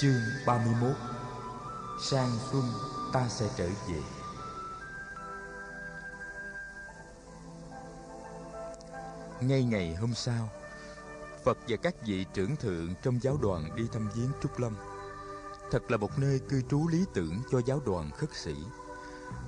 Chương 31 Sang xuân ta sẽ trở về. Ngay ngày hôm sau Phật và các vị trưởng thượng trong giáo đoàn đi thăm viếng Trúc Lâm. Thật là một nơi cư trú lý tưởng cho giáo đoàn khất sĩ.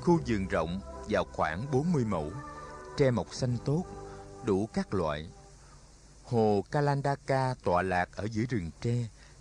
Khu vườn rộng vào khoảng 40 mẫu Tre mọc xanh tốt, đủ các loại. Hồ Kalandaka tọa lạc ở giữa rừng tre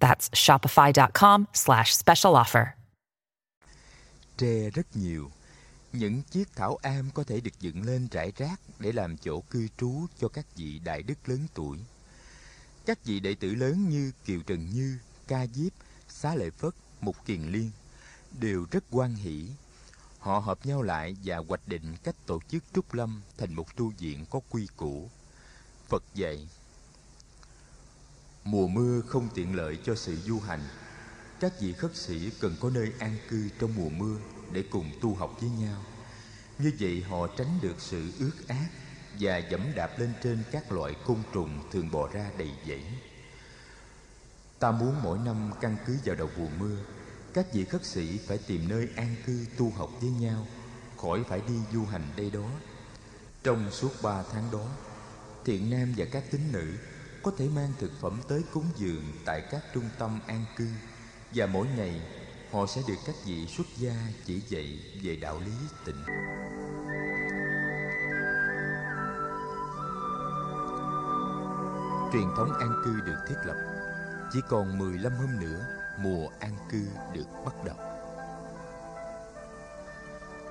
That's shopify.com slash special offer. Tre rất nhiều. Những chiếc thảo am có thể được dựng lên rải rác để làm chỗ cư trú cho các vị đại đức lớn tuổi. Các vị đệ tử lớn như Kiều Trần Như, Ca Diếp, Xá Lợi Phất, Mục Kiền Liên đều rất quan hỷ. Họ hợp nhau lại và hoạch định cách tổ chức trúc lâm thành một tu viện có quy củ. Phật dạy, Mùa mưa không tiện lợi cho sự du hành. Các vị khất sĩ cần có nơi an cư trong mùa mưa để cùng tu học với nhau. Như vậy họ tránh được sự ướt át và dẫm đạp lên trên các loại côn trùng thường bò ra đầy dẫy. Ta muốn mỗi năm căn cứ vào đầu mùa mưa, các vị khất sĩ phải tìm nơi an cư tu học với nhau, khỏi phải đi du hành đây đó. Trong suốt ba tháng đó, thiện nam và các tín nữ có thể mang thực phẩm tới cúng dường tại các trung tâm an cư, và mỗi ngày họ sẽ được các vị xuất gia chỉ dạy về đạo lý tịnh. Truyền thống an cư được thiết lập, Chỉ còn 15 hôm nữa, Mùa an cư được bắt đầu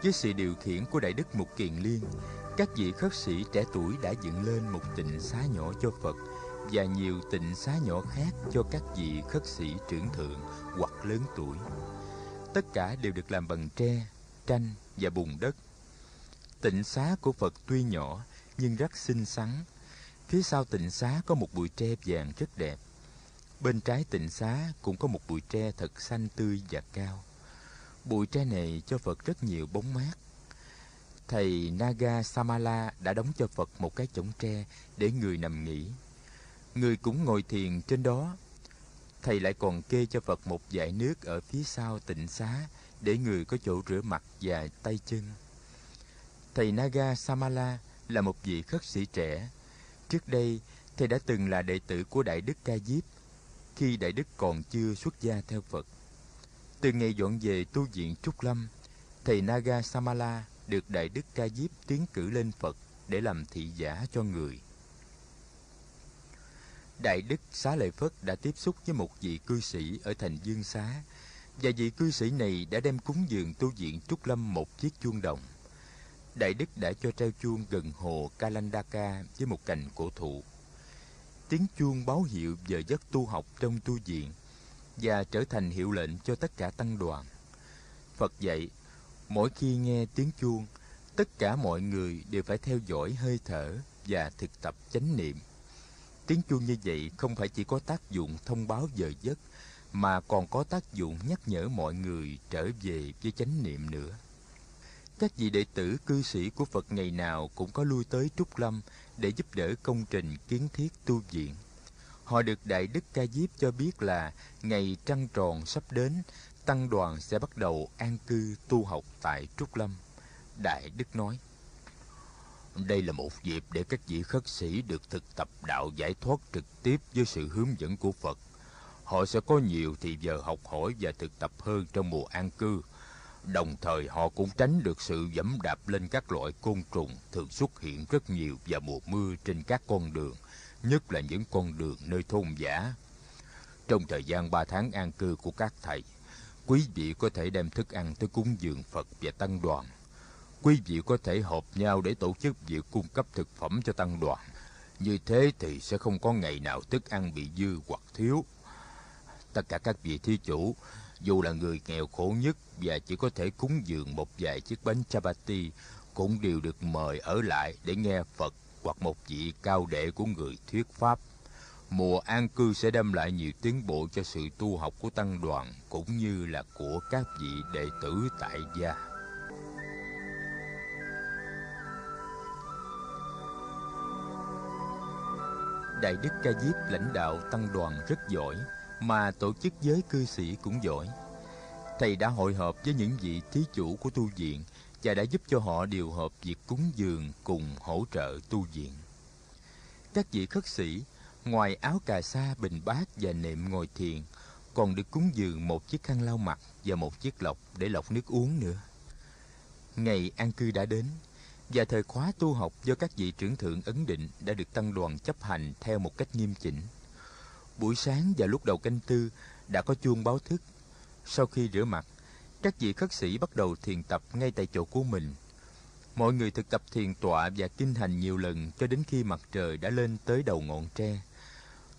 Với sự điều khiển của Đại Đức Mục Kiền Liên, Các vị khất sĩ trẻ tuổi đã dựng lên một tịnh xá nhỏ cho Phật và nhiều tịnh xá nhỏ khác cho các vị khất sĩ trưởng thượng hoặc lớn tuổi. Tất cả đều được làm bằng tre, tranh và bùn đất. Tịnh xá của Phật tuy nhỏ nhưng rất xinh xắn. Phía sau tịnh xá có một bụi tre vàng rất đẹp. Bên trái tịnh xá cũng có một bụi tre thật xanh tươi và cao. Bụi tre này cho Phật rất nhiều bóng mát. Thầy Naga Samala đã đóng cho Phật một cái chõng tre để người nằm nghỉ Người cũng ngồi thiền trên đó. Thầy lại còn kê cho Phật một dải nước ở phía sau tịnh xá để người có chỗ rửa mặt và tay chân. Thầy Naga Samala là một vị khất sĩ trẻ. Trước đây, thầy đã từng là đệ tử của Đại Đức Ca Diếp khi Đại Đức còn chưa xuất gia theo Phật. Từ ngày dọn về tu viện Trúc Lâm, thầy Naga Samala được Đại Đức Ca Diếp tiến cử lên Phật để làm thị giả cho người. Đại Đức Xá Lợi Phất đã tiếp xúc với một vị cư sĩ ở thành Dương Xá và vị cư sĩ này đã đem cúng dường tu viện Trúc Lâm một chiếc chuông đồng. Đại Đức đã cho treo chuông gần hồ Kalandaka với một cành cổ thụ. Tiếng chuông báo hiệu giờ giấc tu học trong tu viện và trở thành hiệu lệnh cho tất cả tăng đoàn. Phật dạy, mỗi khi nghe tiếng chuông, tất cả mọi người đều phải theo dõi hơi thở và thực tập chánh niệm Tiếng chuông như vậy không phải chỉ có tác dụng thông báo giờ giấc mà còn có tác dụng nhắc nhở mọi người trở về với chánh niệm nữa. Các vị đệ tử cư sĩ của Phật ngày nào cũng có lui tới Trúc Lâm để giúp đỡ công trình kiến thiết tu viện. Họ được Đại Đức Ca Diếp cho biết là ngày trăng tròn sắp đến, tăng đoàn sẽ bắt đầu an cư tu học tại Trúc Lâm. Đại Đức nói, đây là một dịp để các vị khất sĩ được thực tập đạo giải thoát trực tiếp với sự hướng dẫn của Phật. Họ sẽ có nhiều thì giờ học hỏi và thực tập hơn trong mùa an cư. Đồng thời họ cũng tránh được sự dẫm đạp lên các loại côn trùng thường xuất hiện rất nhiều vào mùa mưa trên các con đường, nhất là những con đường nơi thôn giả. Trong thời gian ba tháng an cư của các thầy, quý vị có thể đem thức ăn tới cúng dường Phật và tăng đoàn quý vị có thể hợp nhau để tổ chức việc cung cấp thực phẩm cho tăng đoàn. Như thế thì sẽ không có ngày nào thức ăn bị dư hoặc thiếu. tất cả các vị thí chủ, dù là người nghèo khổ nhất và chỉ có thể cúng dường một vài chiếc bánh chapati, cũng đều được mời ở lại để nghe Phật hoặc một vị cao đệ của người thuyết pháp. Mùa an cư sẽ đem lại nhiều tiến bộ cho sự tu học của tăng đoàn cũng như là của các vị đệ tử tại gia. Đại Đức Ca Diếp lãnh đạo tăng đoàn rất giỏi, mà tổ chức giới cư sĩ cũng giỏi. Thầy đã hội họp với những vị thí chủ của tu viện và đã giúp cho họ điều hợp việc cúng dường cùng hỗ trợ tu viện. Các vị khất sĩ, ngoài áo cà sa, bình bát và nệm ngồi thiền, còn được cúng dường một chiếc khăn lau mặt và một chiếc lọc để lọc nước uống nữa. Ngày an cư đã đến, và thời khóa tu học do các vị trưởng thượng ấn định đã được tăng đoàn chấp hành theo một cách nghiêm chỉnh. Buổi sáng và lúc đầu canh tư đã có chuông báo thức. Sau khi rửa mặt, các vị khất sĩ bắt đầu thiền tập ngay tại chỗ của mình. Mọi người thực tập thiền tọa và kinh hành nhiều lần cho đến khi mặt trời đã lên tới đầu ngọn tre.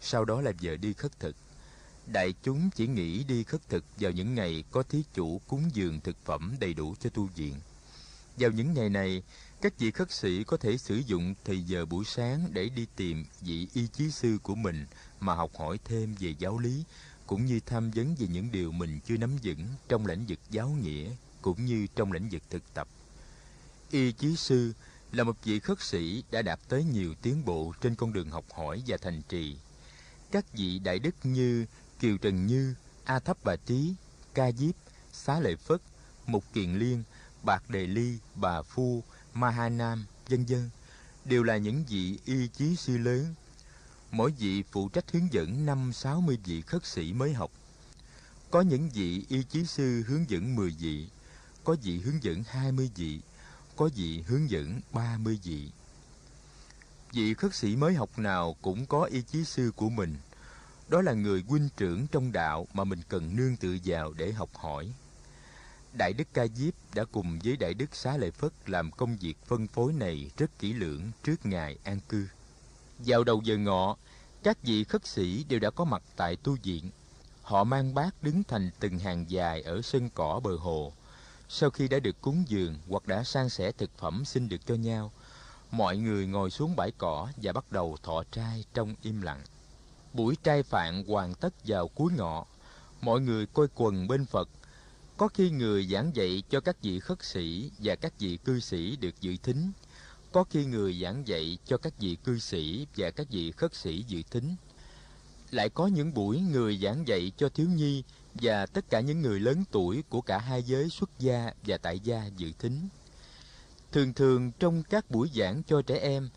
Sau đó là giờ đi khất thực. Đại chúng chỉ nghĩ đi khất thực vào những ngày có thí chủ cúng dường thực phẩm đầy đủ cho tu viện. Vào những ngày này, các vị khất sĩ có thể sử dụng thời giờ buổi sáng để đi tìm vị y chí sư của mình mà học hỏi thêm về giáo lý, cũng như tham vấn về những điều mình chưa nắm vững trong lĩnh vực giáo nghĩa, cũng như trong lĩnh vực thực tập. Y chí sư là một vị khất sĩ đã đạt tới nhiều tiến bộ trên con đường học hỏi và thành trì. Các vị đại đức như Kiều Trần Như, A Thấp Bà Trí, Ca Diếp, Xá Lợi Phất, Mục Kiền Liên, Bạc Đề Ly, Bà Phu, Mahanam, dân dân đều là những vị y chí sư lớn. Mỗi vị phụ trách hướng dẫn năm sáu mươi vị khất sĩ mới học. Có những vị y chí sư hướng dẫn mười vị, có vị hướng dẫn hai mươi vị, có vị hướng dẫn ba mươi vị. Vị khất sĩ mới học nào cũng có y chí sư của mình. Đó là người huynh trưởng trong đạo mà mình cần nương tựa vào để học hỏi. Đại Đức Ca Diếp đã cùng với Đại Đức Xá Lợi Phất làm công việc phân phối này rất kỹ lưỡng trước ngày an cư. Vào đầu giờ ngọ, các vị khất sĩ đều đã có mặt tại tu viện. Họ mang bát đứng thành từng hàng dài ở sân cỏ bờ hồ. Sau khi đã được cúng dường hoặc đã san sẻ thực phẩm xin được cho nhau, mọi người ngồi xuống bãi cỏ và bắt đầu thọ trai trong im lặng. Buổi trai phạn hoàn tất vào cuối ngọ. Mọi người coi quần bên Phật có khi người giảng dạy cho các vị khất sĩ và các vị cư sĩ được dự thính. Có khi người giảng dạy cho các vị cư sĩ và các vị khất sĩ dự thính. Lại có những buổi người giảng dạy cho thiếu nhi và tất cả những người lớn tuổi của cả hai giới xuất gia và tại gia dự thính. Thường thường trong các buổi giảng cho trẻ em,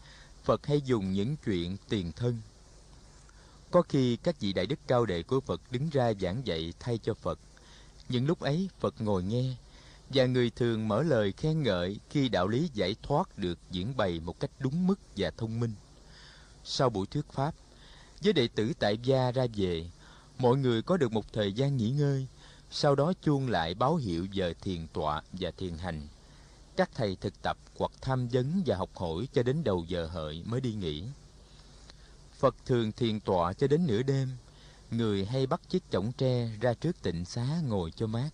Phật hay dùng những chuyện tiền thân. Có khi các vị đại đức cao đệ của Phật đứng ra giảng dạy thay cho Phật những lúc ấy Phật ngồi nghe và người thường mở lời khen ngợi khi đạo lý giải thoát được diễn bày một cách đúng mức và thông minh. Sau buổi thuyết pháp, với đệ tử tại gia ra về, mọi người có được một thời gian nghỉ ngơi, sau đó chuông lại báo hiệu giờ thiền tọa và thiền hành. Các thầy thực tập hoặc tham vấn và học hỏi cho đến đầu giờ hợi mới đi nghỉ. Phật thường thiền tọa cho đến nửa đêm, người hay bắt chiếc chõng tre ra trước tịnh xá ngồi cho mát,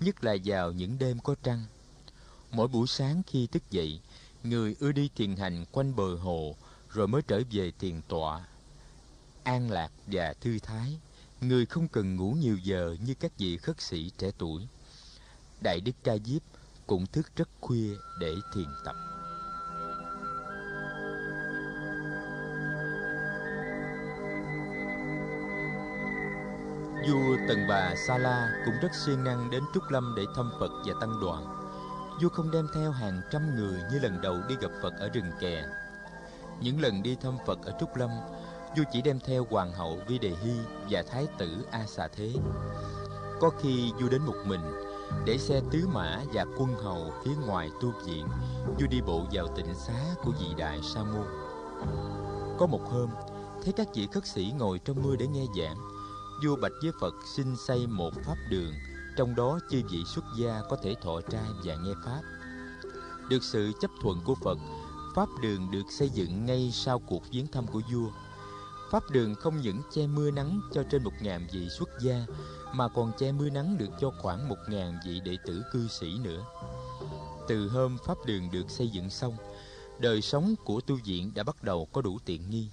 nhất là vào những đêm có trăng. Mỗi buổi sáng khi thức dậy, người ưa đi thiền hành quanh bờ hồ rồi mới trở về thiền tọa. An lạc và thư thái, người không cần ngủ nhiều giờ như các vị khất sĩ trẻ tuổi. Đại Đức Ca Diếp cũng thức rất khuya để thiền tập. Vua Tần Bà Sa La cũng rất siêng năng đến Trúc Lâm để thăm Phật và tăng đoàn. Vua không đem theo hàng trăm người như lần đầu đi gặp Phật ở rừng kè. Những lần đi thăm Phật ở Trúc Lâm, vua chỉ đem theo hoàng hậu Vi Đề Hy và thái tử A Xà Thế. Có khi vua đến một mình, để xe tứ mã và quân hầu phía ngoài tu viện, vua đi bộ vào tịnh xá của vị đại sa môn. Có một hôm, thấy các vị khất sĩ ngồi trong mưa để nghe giảng, vua bạch với Phật xin xây một pháp đường, trong đó chư vị xuất gia có thể thọ trai và nghe pháp. Được sự chấp thuận của Phật, pháp đường được xây dựng ngay sau cuộc viếng thăm của vua. Pháp đường không những che mưa nắng cho trên một ngàn vị xuất gia mà còn che mưa nắng được cho khoảng một ngàn vị đệ tử cư sĩ nữa. Từ hôm Pháp đường được xây dựng xong, đời sống của tu viện đã bắt đầu có đủ tiện nghi.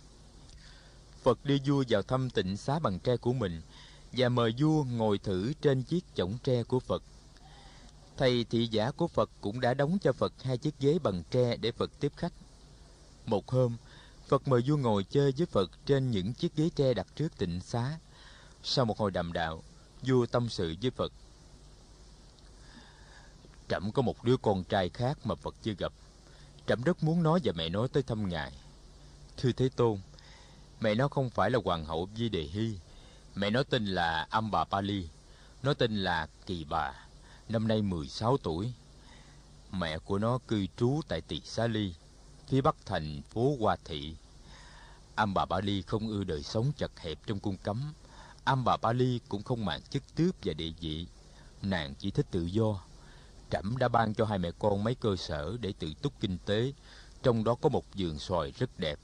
Phật đưa vua vào thăm tịnh xá bằng tre của mình và mời vua ngồi thử trên chiếc chõng tre của Phật. Thầy thị giả của Phật cũng đã đóng cho Phật hai chiếc ghế bằng tre để Phật tiếp khách. Một hôm, Phật mời vua ngồi chơi với Phật trên những chiếc ghế tre đặt trước tịnh xá. Sau một hồi đàm đạo, vua tâm sự với Phật. Trẫm có một đứa con trai khác mà Phật chưa gặp. Trẫm rất muốn nói và mẹ nói tới thăm ngài. Thưa Thế Tôn, mẹ nó không phải là hoàng hậu Di Đề Hy. Mẹ nó tên là Amba Pali. Nó tên là Kỳ Bà. Năm nay 16 tuổi. Mẹ của nó cư trú tại Tỳ Xá Ly, phía bắc thành phố Hoa Thị. Amba Pali không ưa đời sống chật hẹp trong cung cấm. Amba Pali cũng không màng chức tước và địa vị. Nàng chỉ thích tự do trẫm đã ban cho hai mẹ con mấy cơ sở để tự túc kinh tế trong đó có một vườn xoài rất đẹp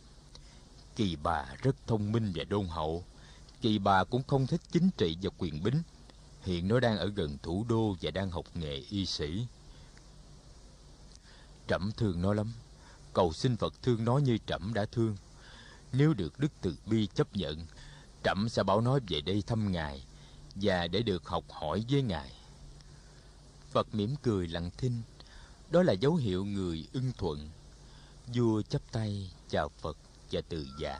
kỳ bà rất thông minh và đôn hậu. Kỳ bà cũng không thích chính trị và quyền bính. Hiện nó đang ở gần thủ đô và đang học nghề y sĩ. Trẫm thương nó lắm. Cầu xin phật thương nó như trẫm đã thương. Nếu được đức từ bi chấp nhận, trẫm sẽ bảo nó về đây thăm ngài và để được học hỏi với ngài. Phật mỉm cười lặng thinh. Đó là dấu hiệu người ưng thuận. Vua chắp tay chào Phật và từ giả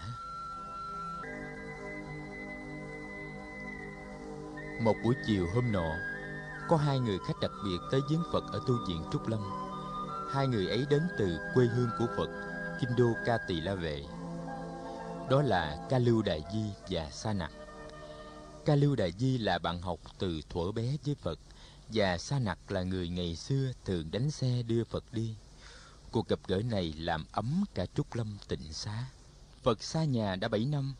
Một buổi chiều hôm nọ, Có hai người khách đặc biệt tới viếng Phật ở tu viện Trúc Lâm Hai người ấy đến từ quê hương của Phật, Kinh đô Ca Tỳ La Vệ Đó là Ca Lưu Đại Di và Sa Nặc Ca Lưu Đại Di là bạn học từ thuở bé với Phật và Sa Nặc là người ngày xưa thường đánh xe đưa Phật đi. Cuộc gặp gỡ này làm ấm cả Trúc Lâm tịnh xá. Phật xa nhà đã bảy năm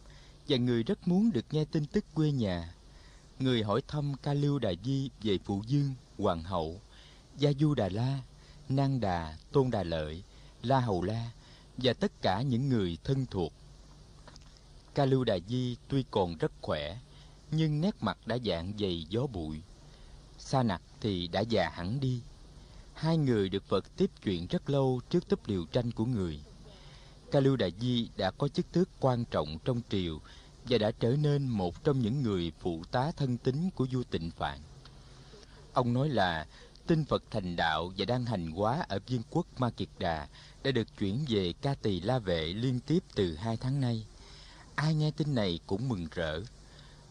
và người rất muốn được nghe tin tức quê nhà. Người hỏi thăm Ca Lưu Đà Di về Phụ Dương, Hoàng hậu, Gia Du Đà La, Nang Đà, Tôn Đà Lợi, La Hầu La và tất cả những người thân thuộc. Ca Lưu Đà Di tuy còn rất khỏe, nhưng nét mặt đã dạng dày gió bụi Sa nặc thì đã già hẳn đi. Hai người được Phật tiếp chuyện rất lâu trước túp liều tranh của người. Ca Lưu Đại Di đã có chức tước quan trọng trong triều và đã trở nên một trong những người phụ tá thân tín của vua Tịnh Phạn. Ông nói là tinh Phật thành đạo và đang hành hóa ở viên quốc Ma Kiệt Đà đã được chuyển về Ca Tỳ La Vệ liên tiếp từ hai tháng nay. Ai nghe tin này cũng mừng rỡ.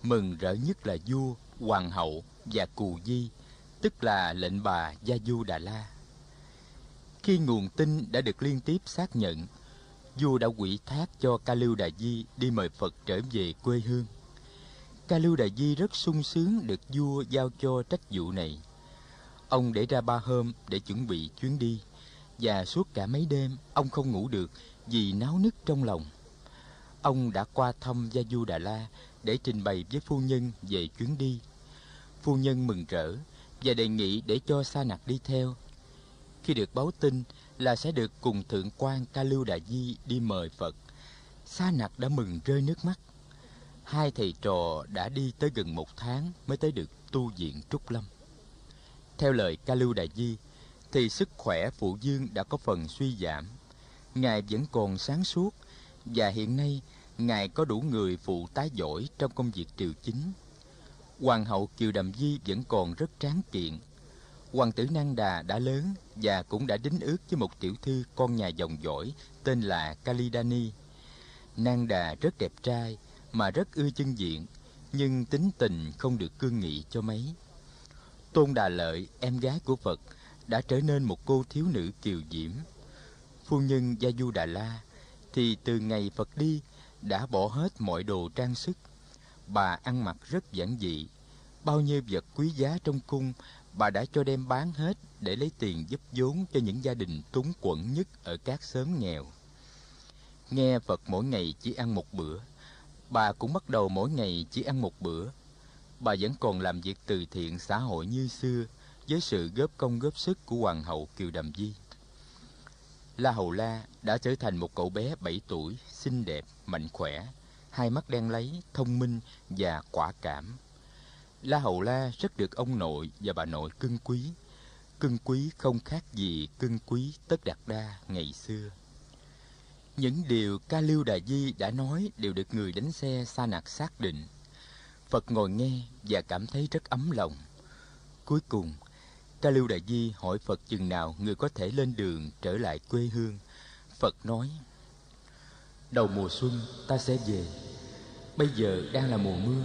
Mừng rỡ nhất là vua, hoàng hậu và Cù Di, tức là lệnh bà Gia Du Đà La. Khi nguồn tin đã được liên tiếp xác nhận, vua đã quỷ thác cho Ca Lưu Đà Di đi mời Phật trở về quê hương. Ca Lưu Đà Di rất sung sướng được vua giao cho trách vụ này. Ông để ra ba hôm để chuẩn bị chuyến đi, và suốt cả mấy đêm ông không ngủ được vì náo nức trong lòng. Ông đã qua thăm Gia Du Đà La để trình bày với phu nhân về chuyến đi phu nhân mừng rỡ và đề nghị để cho sa nặc đi theo khi được báo tin là sẽ được cùng thượng quan ca lưu đại di đi mời phật. Sa nặc đã mừng rơi nước mắt. Hai thầy trò đã đi tới gần một tháng mới tới được tu viện trúc lâm. Theo lời ca lưu đại di, thì sức khỏe phụ dương đã có phần suy giảm. Ngài vẫn còn sáng suốt và hiện nay ngài có đủ người phụ tá giỏi trong công việc triều chính. Hoàng hậu Kiều đàm Di vẫn còn rất tráng kiện. Hoàng tử Năng Đà đã lớn và cũng đã đính ước với một tiểu thư con nhà dòng dõi tên là Kalidani. Năng Đà rất đẹp trai mà rất ưa chân diện, nhưng tính tình không được cương nghị cho mấy. Tôn Đà Lợi, em gái của Phật, đã trở nên một cô thiếu nữ kiều diễm. Phu nhân Gia Du Đà La thì từ ngày Phật đi đã bỏ hết mọi đồ trang sức bà ăn mặc rất giản dị bao nhiêu vật quý giá trong cung bà đã cho đem bán hết để lấy tiền giúp vốn cho những gia đình túng quẫn nhất ở các xóm nghèo. Nghe phật mỗi ngày chỉ ăn một bữa bà cũng bắt đầu mỗi ngày chỉ ăn một bữa. Bà vẫn còn làm việc từ thiện xã hội như xưa với sự góp công góp sức của hoàng hậu kiều đàm di. La hầu la đã trở thành một cậu bé bảy tuổi xinh đẹp mạnh khỏe hai mắt đen lấy, thông minh và quả cảm. La Hầu La rất được ông nội và bà nội cưng quý. Cưng quý không khác gì cưng quý Tất Đạt Đa ngày xưa. Những điều Ca Lưu Đà Di đã nói đều được người đánh xe sa nạc xác định. Phật ngồi nghe và cảm thấy rất ấm lòng. Cuối cùng, Ca Lưu Đà Di hỏi Phật chừng nào người có thể lên đường trở lại quê hương. Phật nói, Đầu mùa xuân ta sẽ về. Bây giờ đang là mùa mưa,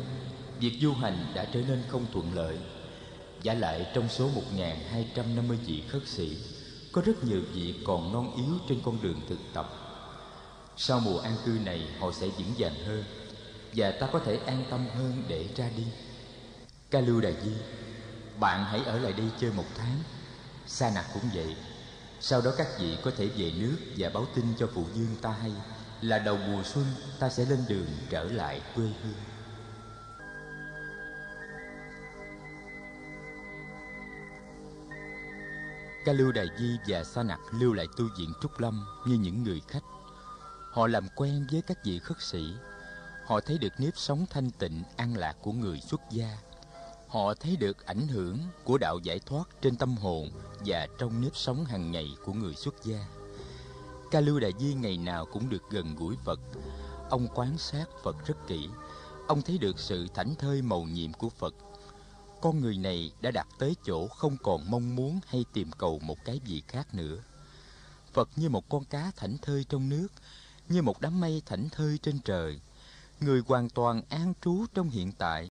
việc du hành đã trở nên không thuận lợi. Giả lại trong số 1.250 vị khất sĩ, có rất nhiều vị còn non yếu trên con đường thực tập. Sau mùa an cư này họ sẽ vững vàng hơn và ta có thể an tâm hơn để ra đi. Ca Lưu Đà Di, bạn hãy ở lại đây chơi một tháng. Sa nạc cũng vậy. Sau đó các vị có thể về nước và báo tin cho phụ dương ta hay là đầu mùa xuân ta sẽ lên đường trở lại quê hương. Ca Lưu Đà Di và Sa Nặc lưu lại tu viện Trúc Lâm như những người khách. Họ làm quen với các vị khất sĩ. Họ thấy được nếp sống thanh tịnh, an lạc của người xuất gia. Họ thấy được ảnh hưởng của đạo giải thoát trên tâm hồn và trong nếp sống hàng ngày của người xuất gia. Ca Lưu Đại Di ngày nào cũng được gần gũi Phật. Ông quan sát Phật rất kỹ. Ông thấy được sự thảnh thơi màu nhiệm của Phật. Con người này đã đạt tới chỗ không còn mong muốn hay tìm cầu một cái gì khác nữa. Phật như một con cá thảnh thơi trong nước, như một đám mây thảnh thơi trên trời. Người hoàn toàn an trú trong hiện tại,